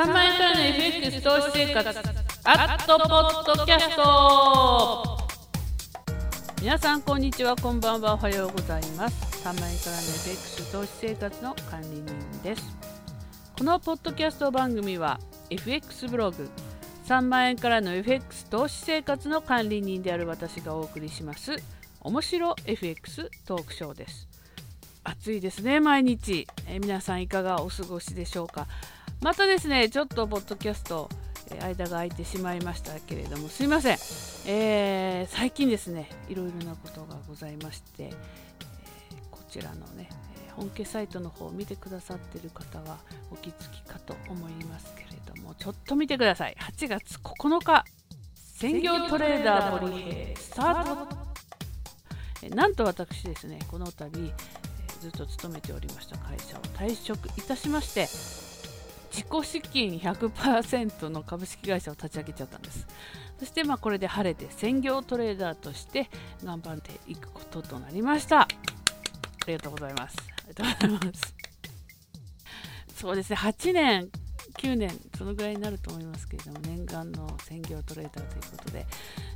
3万円からの FX 投資生活アットポッドキャスト。皆さんこんにちはこんばんはおはようございます。3万円からの FX 投資生活の管理人です。このポッドキャスト番組は FX ブログ3万円からの FX 投資生活の管理人である私がお送りします面白 FX トークショーです。暑いですね毎日、え皆さんいかがお過ごしでしょうか？またですねちょっとポッドキャスト、間が空いてしまいましたけれどもすいません、えー、最近ですねいろいろなことがございまして、えー、こちらのね本家サイトの方を見てくださっている方はお気づきかと思いますけれどもちょっと見てください。8月9日専業トレーダー堀平スタート。なんと私ですねこの度ずっと勤めておりました会社を退職いたしまして自己資金100%の株式会社を立ち上げちゃったんです。そしてまあこれで晴れて専業トレーダーとして頑張っていくこととなりました。ありがとうございます。ありがとうございます。そうですね。8年9年そのぐらいになると思いますけれども念願の専業トレーダーということで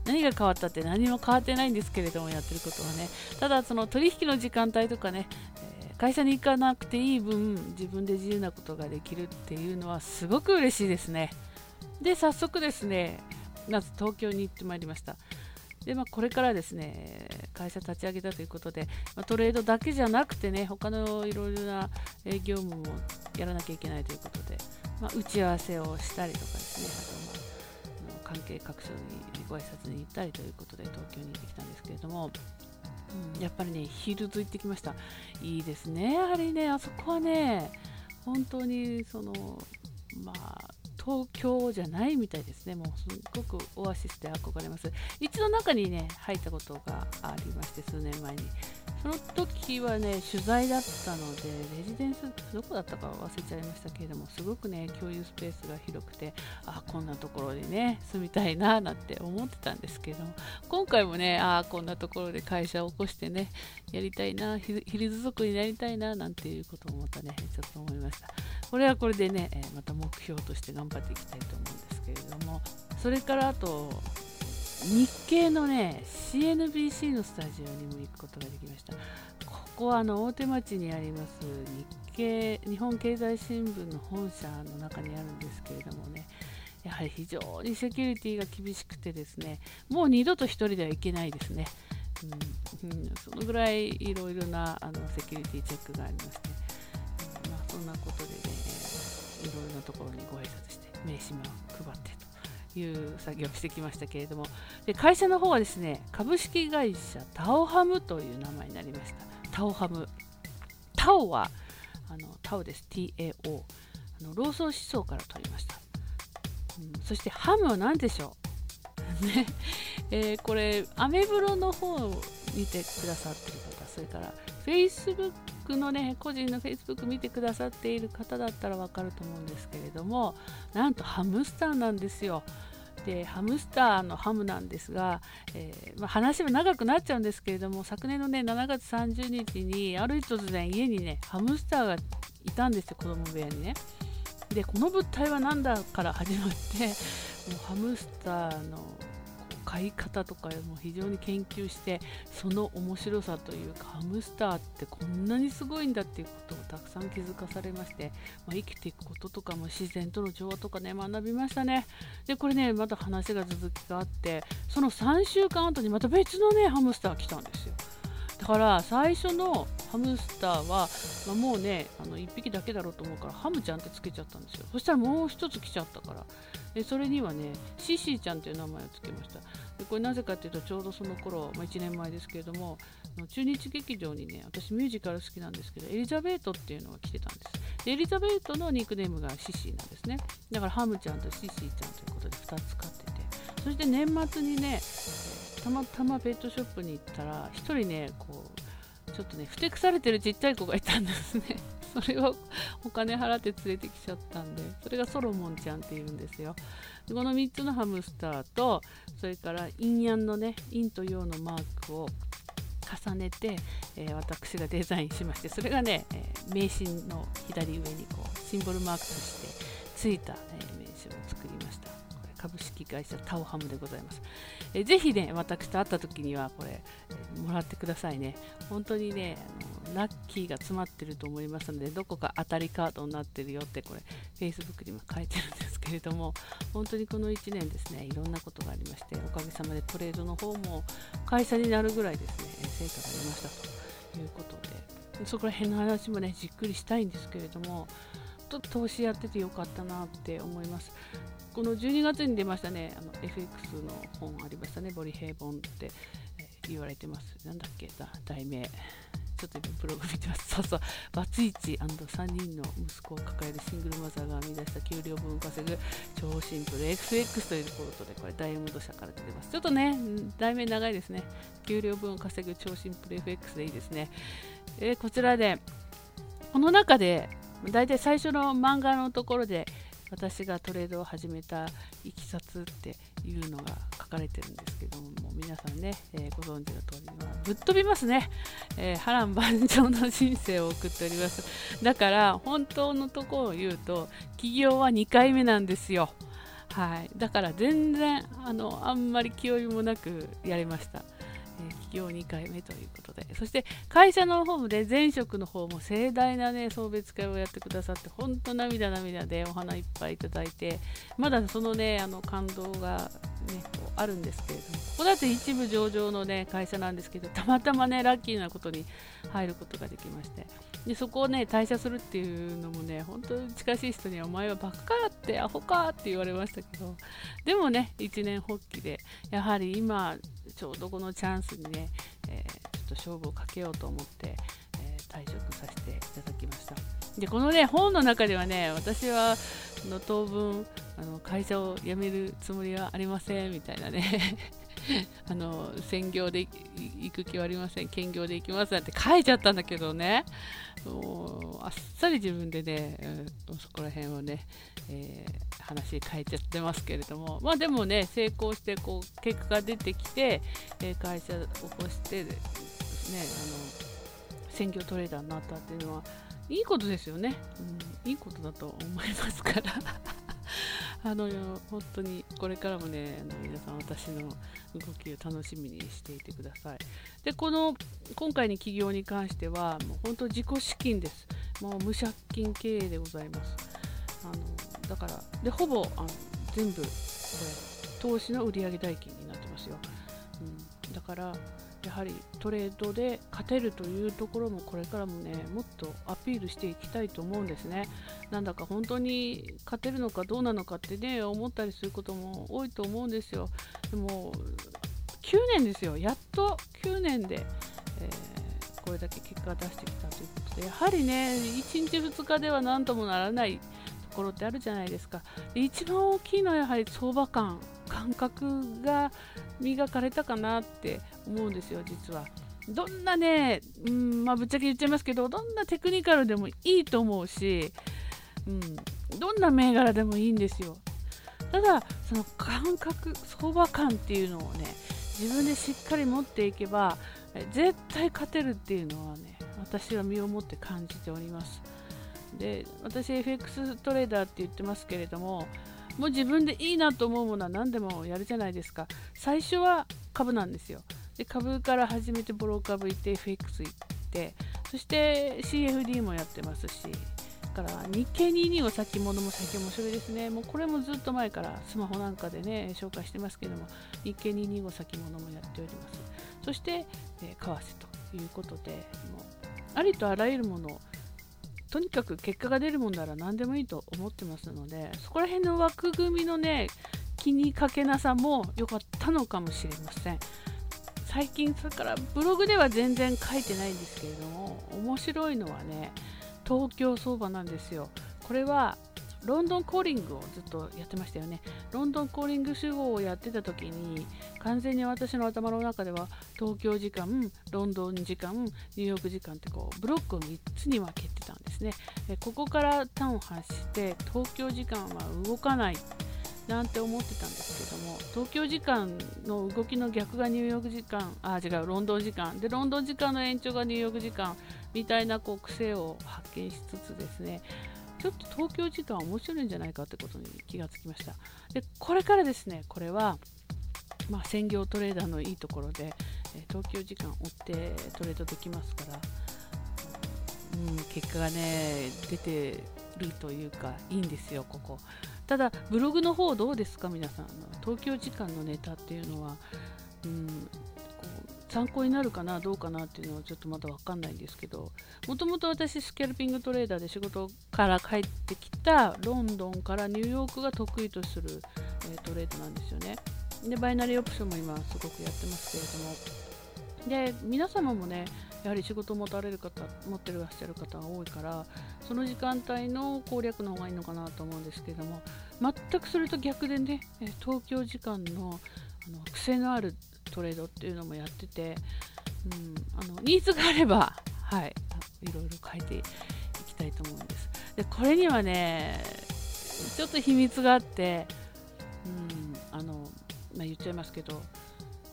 何が変わったって何も変わってないんですけれどもやってることはね。ただその取引の時間帯とかね、会社に行かなくていい分自分で自由なことができるっていうのはすごく嬉しいですね。で早速ですねまず東京に行ってまいりました。で、まあ、これからですね会社立ち上げたということで、まあ、トレードだけじゃなくてね他のいろいろな業務もやらなきゃいけないということで、まあ、打ち合わせをしたりとかですねあと、まあ、関係各所にご挨拶に行ったりということで東京に行ってきたんですけれどもうん、やっぱりね、ヒールズ行ってきました。いいですね、やはりね、あそこはね、本当にその、まあ、東京じゃないみたいですね、もうすごくオアシスで憧れます。一度中にね、入ったことがありまして、数年前に。その時はね、取材だったので、レジデンス、どこだったか忘れちゃいましたけれども、すごくね、共有スペースが広くて、あこんなところにね、住みたいななんて思ってたんですけれども、今回もね、あこんなところで会社を起こしてね、やりたいな、ヒルズ族になりたいな、なんていうことをまたね、ちょっと思いました。これはこれでね、えまた目標として頑張っていきたいと思うんですけれども、それからあと、日系のね CNBC のスタジオにも行くことができました。ここはあの大手町にあります日経日本経済新聞の本社の中にあるんですけれどもねやはり非常にセキュリティが厳しくてですねもう二度と1人では行けないですね、うん、うん、そのぐらいいろいろなあのセキュリティチェックがありまして、そんなことでねいろいろなところにご挨拶して名刺も配ってという作業をしてきましたけれども。で会社の方はですね株式会社タオハムという名前になりました。タオハム。タオはあのタオです。TAO あのローソン思想から取りました、うん、そしてハムは何でしょう？ね。えー、これアメブロの方を見てくださってる方それから Facebook のね個人の Facebook 見てくださっている方だったらわかると思うんですけれどもなんとハムスターなんですよ。でハムスターのハムなんですが、えー、まあ、話は長くなっちゃうんですけれども昨年のね7月30日にある日突然家にねハムスターがいたんですよ子供部屋にね。でこの物体は何だから始まってもうハムスターの飼い方とかも非常に研究してその面白さというかハムスターってこんなにすごいんだっていうことをたくさん気づかされまして、まあ、生きていくこととかも自然との調和とかね学びましたね。でこれねまた話が続きがあってその3週間後にまた別のねハムスター来たんですよ。から最初のハムスターは、まあ、もうねあの1匹だけだろうと思うからハムちゃんってつけちゃったんですよ。そしたらもう1つ来ちゃったから。でそれにはねシシーちゃんという名前を付けました。でこれなぜかっていうとちょうどその頃、まあ、1年前ですけれども中日劇場にね私ミュージカル好きなんですけどエリザベートっていうのが来てたんです。でエリザベートのニックネームがシシーなんですね。だからハムちゃんとシシーちゃんということで2つ使ってて。そして年末にねたまたまペットショップに行ったら1人ねこうちょっとねふてくされてるちっちゃい子がいたんですね。それをお金払って連れてきちゃったんでそれがソロモンちゃんっていうんですよ。でこの3つのハムスターとそれから陰陽のね陰と陽のマークを重ねて、えー、私がデザインしましてそれがね、えー、名刺の左上にこうシンボルマークとしてついた、えー、名刺を作りました。株式会社タオハムでございます、えー、ぜひね私と会った時にはこれ、えー、もらってくださいね。本当にねあのラッキーが詰まってると思いますのでどこか当たりカードになってるよってこれ Facebook にも書いてるんですけれども本当にこの1年ですねいろんなことがありましておかげさまでトレードの方も会社になるぐらいですね成果が出ましたということでそこら辺の話もねじっくりしたいんですけれどもと投資やっててよかったなって思いますこの12月に出ましたねあの FX の本ありましたねボリヘイボンって、え言われてますなんだっけ題名ちょっと今ブログ見てます。そうそう。バツイチ &3 人の息子を抱えるシングルマザーが編み出した給料分を稼ぐ超シンプル XX ということで、これダイヤモンド社から出てます。ちょっとね、題名長いですね。給料分を稼ぐ超シンプル FX でいいですね。えー、こちらで、この中で、大体最初の漫画のところで、私がトレードを始めたいきさつっていうのが書かれてるんですけども皆さんね、えー、ご存知の通り、ぶっ飛びますね、えー、波乱万丈の人生を送っております。だから本当のところを言うと起業は2回目なんですよ。はい、だから全然あのあんまり気負いもなくやれました。えー、起業2回目ということで、そして会社の方で前職の方も盛大なね、送別会をやってくださって、ほんと涙涙でお花いっぱいいただいて、まだそのね、あの感動がね、こうあるんですけれども、ここだって一部上場のね、会社なんですけど、たまたまね、ラッキーなことに入ることができまして、でそこをね、退社するっていうのもね、本当に近しい人には、お前はバカかって、アホかって言われましたけど、でもね、一年発起で、やはり今、ちょうどこのチャンスにね、えー、ちょっと勝負をかけようと思って、え、退職させていただきました。でこのね本の中ではね私はの当分あの会社を辞めるつもりはありませんみたいなね。あの専業で行く気はありません。兼業で行きますなんて書いちゃったんだけどね。もうあっさり自分でね、うん、そこら辺をね、えー、話変えちゃってますけれども。まあでもね成功してこう結果が出てきて、え、会社を起こしてねあの専業トレーダーになったっていうのはいいことですよね、うん、いいことだと思いますから。あの本当にこれからもねあの皆さん私の動きを楽しみにしていてください。でこの今回の起業に関してはもう本当自己資金です。もう無借金経営でございます。あのだからでほぼあの全部これ投資の売上代金になってますよ、うん、だからやはりトレードで勝てるというところもこれからもねもっとアピールしていきたいと思うんですね。なんだか本当に勝てるのかどうなのかってね思ったりすることも多いと思うんですよ。でも9年ですよ。やっと9年で、えー、これだけ結果を出してきたということでやはりね1日2日では何ともならないところってあるじゃないですか。で一番大きいのはやはり相場感感覚が磨かれたかなって思うんですよ実は。どんなね、うんまあ、ぶっちゃけ言っちゃいますけどどんなテクニカルでもいいと思うし、うん、どんな銘柄でもいいんですよ。ただその感覚相場感っていうのをね自分でしっかり持っていけば絶対勝てるっていうのはね私は身をもって感じておりますで私 FX トレーダーって言ってますけれどももう自分でいいなと思うものは何でもやるじゃないですか。最初は株なんですよ。で株から始めてボロ株行って FX 行ってそして CFD もやってますし。だから日経22を先物も最近面白いですね。もうこれもずっと前からスマホなんかでね紹介してますけども日経225先物もやっております。そして、え、為替ということでもうありとあらゆるものとにかく結果が出るもんなら何でもいいと思ってますのでそこら辺の枠組みのね気にかけなさも良かったのかもしれません。最近それからブログでは全然書いてないんですけれども面白いのはね東京相場なんですよ。これはロンドンコーリングをずっとやってましたよね。ロンドンコーリング集合をやってた時に完全に私の頭の中では東京時間、ロンドン時間、ニューヨーク時間ってこうブロックを3つに分けてたんですね。ここから端を発して東京時間は動かないなんて思ってたんですけども東京時間の動きの逆がニューヨーク時間あ違うロンドン時間でロンドン時間の延長がニューヨーク時間みたいなこう癖を発見しつつですねちょっと東京時間面白いんじゃないかってことに気がつきましたでこれからですねこれはまあ、専業トレーダーのいいところで、え東京時間追ってトレードできますから、うん、結果がね出てるというかいいんですよ、ここ。ただ、ブログの方どうですか、皆さん。あの東京時間のネタっていうのは、うん、参考になるかな、どうかなっていうのはちょっとまだ分かんないんですけど、もともと私、スキャルピングトレーダーで仕事から帰ってきたロンドンからニューヨークが得意とする、えー、トレードなんですよね。でバイナリーオプションも今すごくやってますけれどもで皆様もねやはり仕事を持たれる方持ってらっしゃる方が多いからその時間帯の攻略の方がいいのかなと思うんですけれども全くそれと逆でね東京時間のあの癖のあるトレードっていうのもやってて、うん、あのニーズがあれば、はい、いろいろ変えていきたいと思うんです。でこれにはねちょっと秘密があって、うん、あのまあ、言っちゃいますけど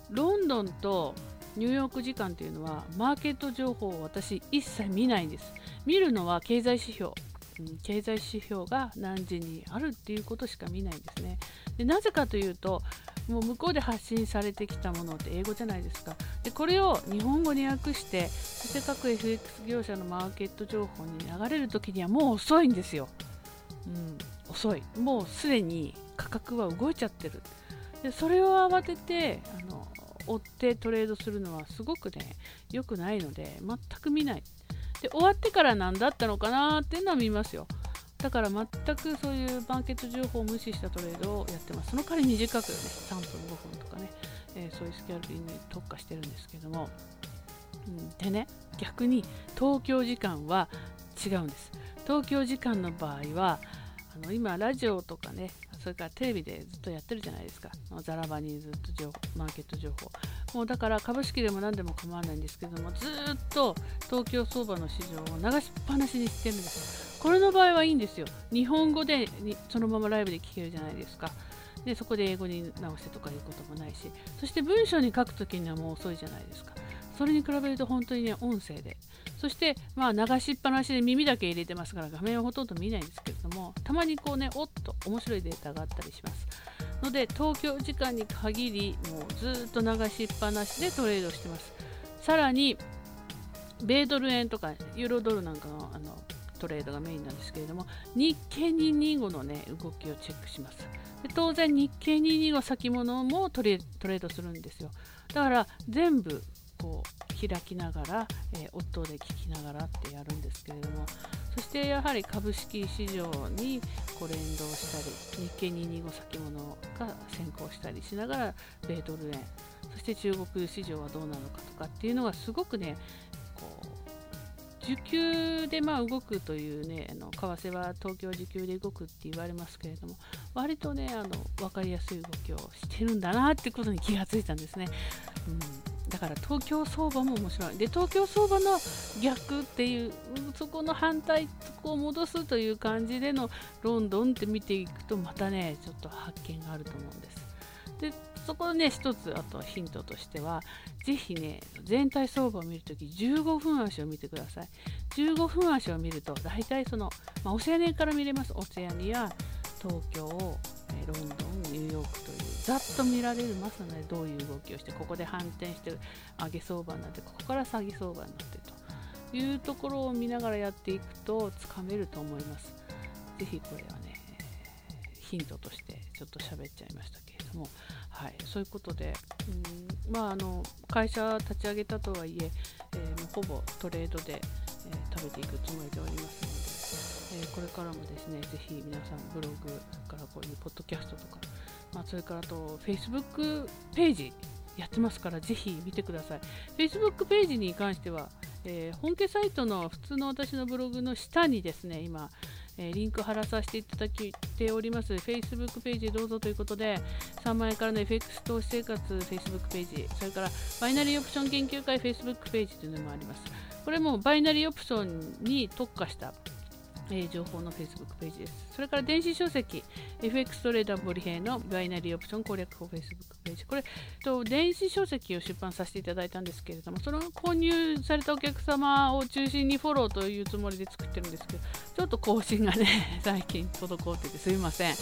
ロンドンとニューヨーク時間というのはマーケット情報を私一切見ないんです見るのは経済指標、うん、経済指標が何時にあるっていうことしか見ないんですねでなぜかというともう向こうで発信されてきたものって英語じゃないですか。でこれを日本語に訳してそして各 FX 業者のマーケット情報に流れる時にはもう遅いんですよ、うん、遅い。もうすでに価格は動いちゃってる。でそれを慌ててあの追ってトレードするのはすごくね良くないので全く見ない。で終わってから何だったのかなっていうのは見ますよ。だから全くそういうマーケット情報を無視したトレードをやってます。その代わり短くね3分5分とかね、えー、そういうスキャルピングに特化してるんですけども、うん、でね逆に東京時間は違うんです。東京時間の場合はあの今ラジオとかねそれからテレビでずっとやってるじゃないですか。ザラバにずっと情報マーケット情報。もうだから株式でも何でも構わないんですけどもずっと東京相場の市場を流しっぱなしにしてるんですよ。これの場合はいいんですよ。日本語でそのままライブで聞けるじゃないですか。でそこで英語に直してとかいうこともないし。そして文章に書くときにはもう遅いじゃないですか。それに比べると本当にね音声で。そしてまあ流しっぱなしで耳だけ入れてますから画面はほとんど見ないんですけれどもたまにこうねおっと面白いデータがあったりします。ので東京時間に限りもうずっと流しっぱなしでトレードしてます。さらに米ドル円とかユーロドルなんかのあのトレードがメインなんですけれども日経225のね動きをチェックします。で当然日経225先物もトレードするんですよ。だから全部こう開きながら、えー、音で聞きながらってやるんですけれどもそしてやはり株式市場にこう連動したり日経225先物が先行したりしながら米ドル円そして中国市場はどうなのかとかっていうのがすごくね需給でまあ動くというねあの為替は東京需給で動くって言われますけれども割とねあの分かりやすい動きをしてるんだなってことに気がついたんですね。うん。だから東京相場も面白い。で東京相場の逆っていうそこの反対そこを戻すという感じでのロンドンって見ていくとまたねちょっと発見があると思うんです。でそこね一つあとヒントとしてはぜひね全体相場を見るとき15分足を見てください。15分足を見ると大体その、まあ、オセアニアから見れます。オセアニア東京ロンドン、ニューヨークというざっと見られるますのでどういう動きをしてここで反転して上げ相場になってここから下げ相場になってというところを見ながらやっていくとつかめると思います。ぜひこれはねヒントとしてちょっと喋っちゃいましたけれども、はい、そういうことで、うんまあ、あの会社立ち上げたとはいええー、ほぼトレードで、えー、食べていくつもりでおりますので。えー、これからもですね、ぜひ皆さんブログからこういうポッドキャストとか、まあ、それからあと Facebook ページやってますからぜひ見てください。Facebook ページに関しては、えー、本家サイトの普通の私のブログの下にですね、今、えー、リンク貼らさせていただきております。Facebook ページどうぞということで3万円からの FX 投資生活 Facebook ページそれからバイナリーオプション研究会 Facebook ページというのもあります。これもバイナリーオプションに特化したえ、情報の Facebook ページです。それから電子書籍、FX トレーダーボリヘイのバイナリーオプション攻略法 Facebook ページ。これ、と電子書籍を出版させていただいたんですけれども、その購入されたお客様を中心にフォローというつもりで作ってるんですけど、ちょっと更新がね、最近滞っててすみません。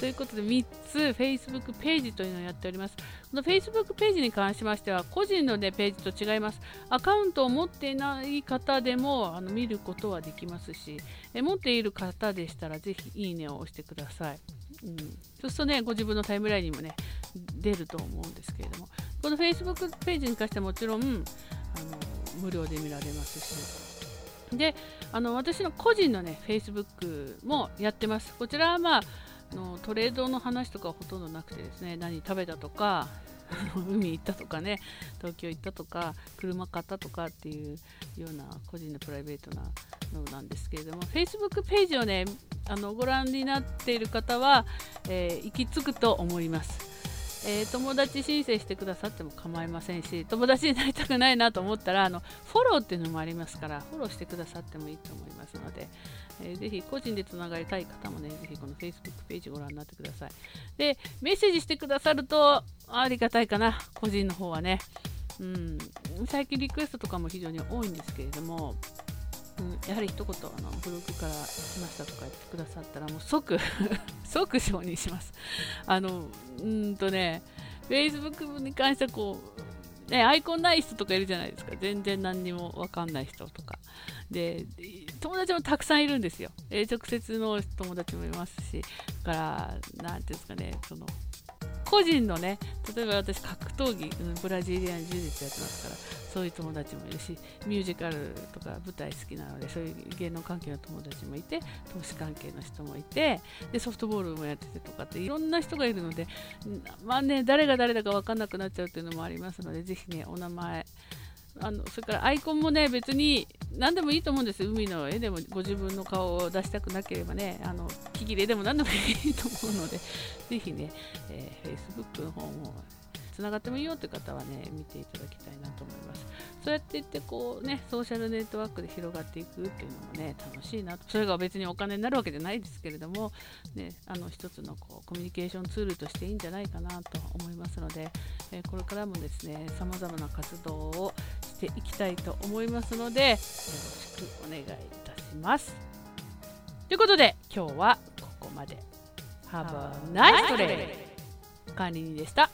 ということで、3つ Facebook ページというのをやっております。この Facebook ページに関しましては、個人の、ね、ページと違います。アカウントを持っていない方でもあの見ることはできますし、え持っている方でしたらぜひいいねを押してください。うん、そうするとね、ご自分のタイムラインにもね、出ると思うんですけれども、この Facebook ページに関してはもちろん、あの無料で見られますし、で、あの私の個人のね、Facebook もやってます。こちらはまあ、のトレードの話とかほとんどなくてですね、何食べたとか、海行ったとかね東京行ったとか車買ったとかっていうような個人のプライベートなのなんですけれども Facebook ページをねあのご覧になっている方は、えー、行き着くと思います。えー、友達申請してくださっても構いませんし友達になりたくないなと思ったらあのフォローっていうのもありますからフォローしてくださってもいいと思いますので、えー、ぜひ個人でつながりたい方もね、ぜひこの Facebook ページご覧になってください。で、メッセージしてくださるとありがたいかな、個人の方はね。うん、最近リクエストとかも非常に多いんですけれども、うん、やはり一言あのブログから来ましたとか言ってくださったらもう即 即承認します。あのうんとね Facebook に関してはこうね、アイコンない人とかいるじゃないですか。全然何にもわかんない人とか。で、友達もたくさんいるんですよ。えー、直接の友達もいますし、だから、なんていうんですかね、その、個人のね、例えば私、格闘技、ブラジリアン柔術やってますから、そういう友達もいるし、ミュージカルとか舞台好きなので、そういう芸能関係の友達もいて、投資関係の人もいて、でソフトボールもやっててとかって、いろんな人がいるので、まあね、誰が誰だか分かんなくなっちゃうっていうのもありますので、ぜひね、お名前、あのそれからアイコンもね別に何でもいいと思うんです。海の絵でもご自分の顔を出したくなければねあの木切れでも何でもいいと思うのでぜひね、えー、Facebook の方もつながってもいいよという方はね見ていただきたいなと思います。そうやって言ってこうねソーシャルネットワークで広がっていくっていうのもね楽しいなと。それが別にお金になるわけじゃないですけれどもねあの一つのこうコミュニケーションツールとしていいんじゃないかなと思いますので、えこれからもですね様々な活動をしていきたいと思いますのでよろしくお願いいたします。ということで今日はここまで。Have a nice day! 管理人でした。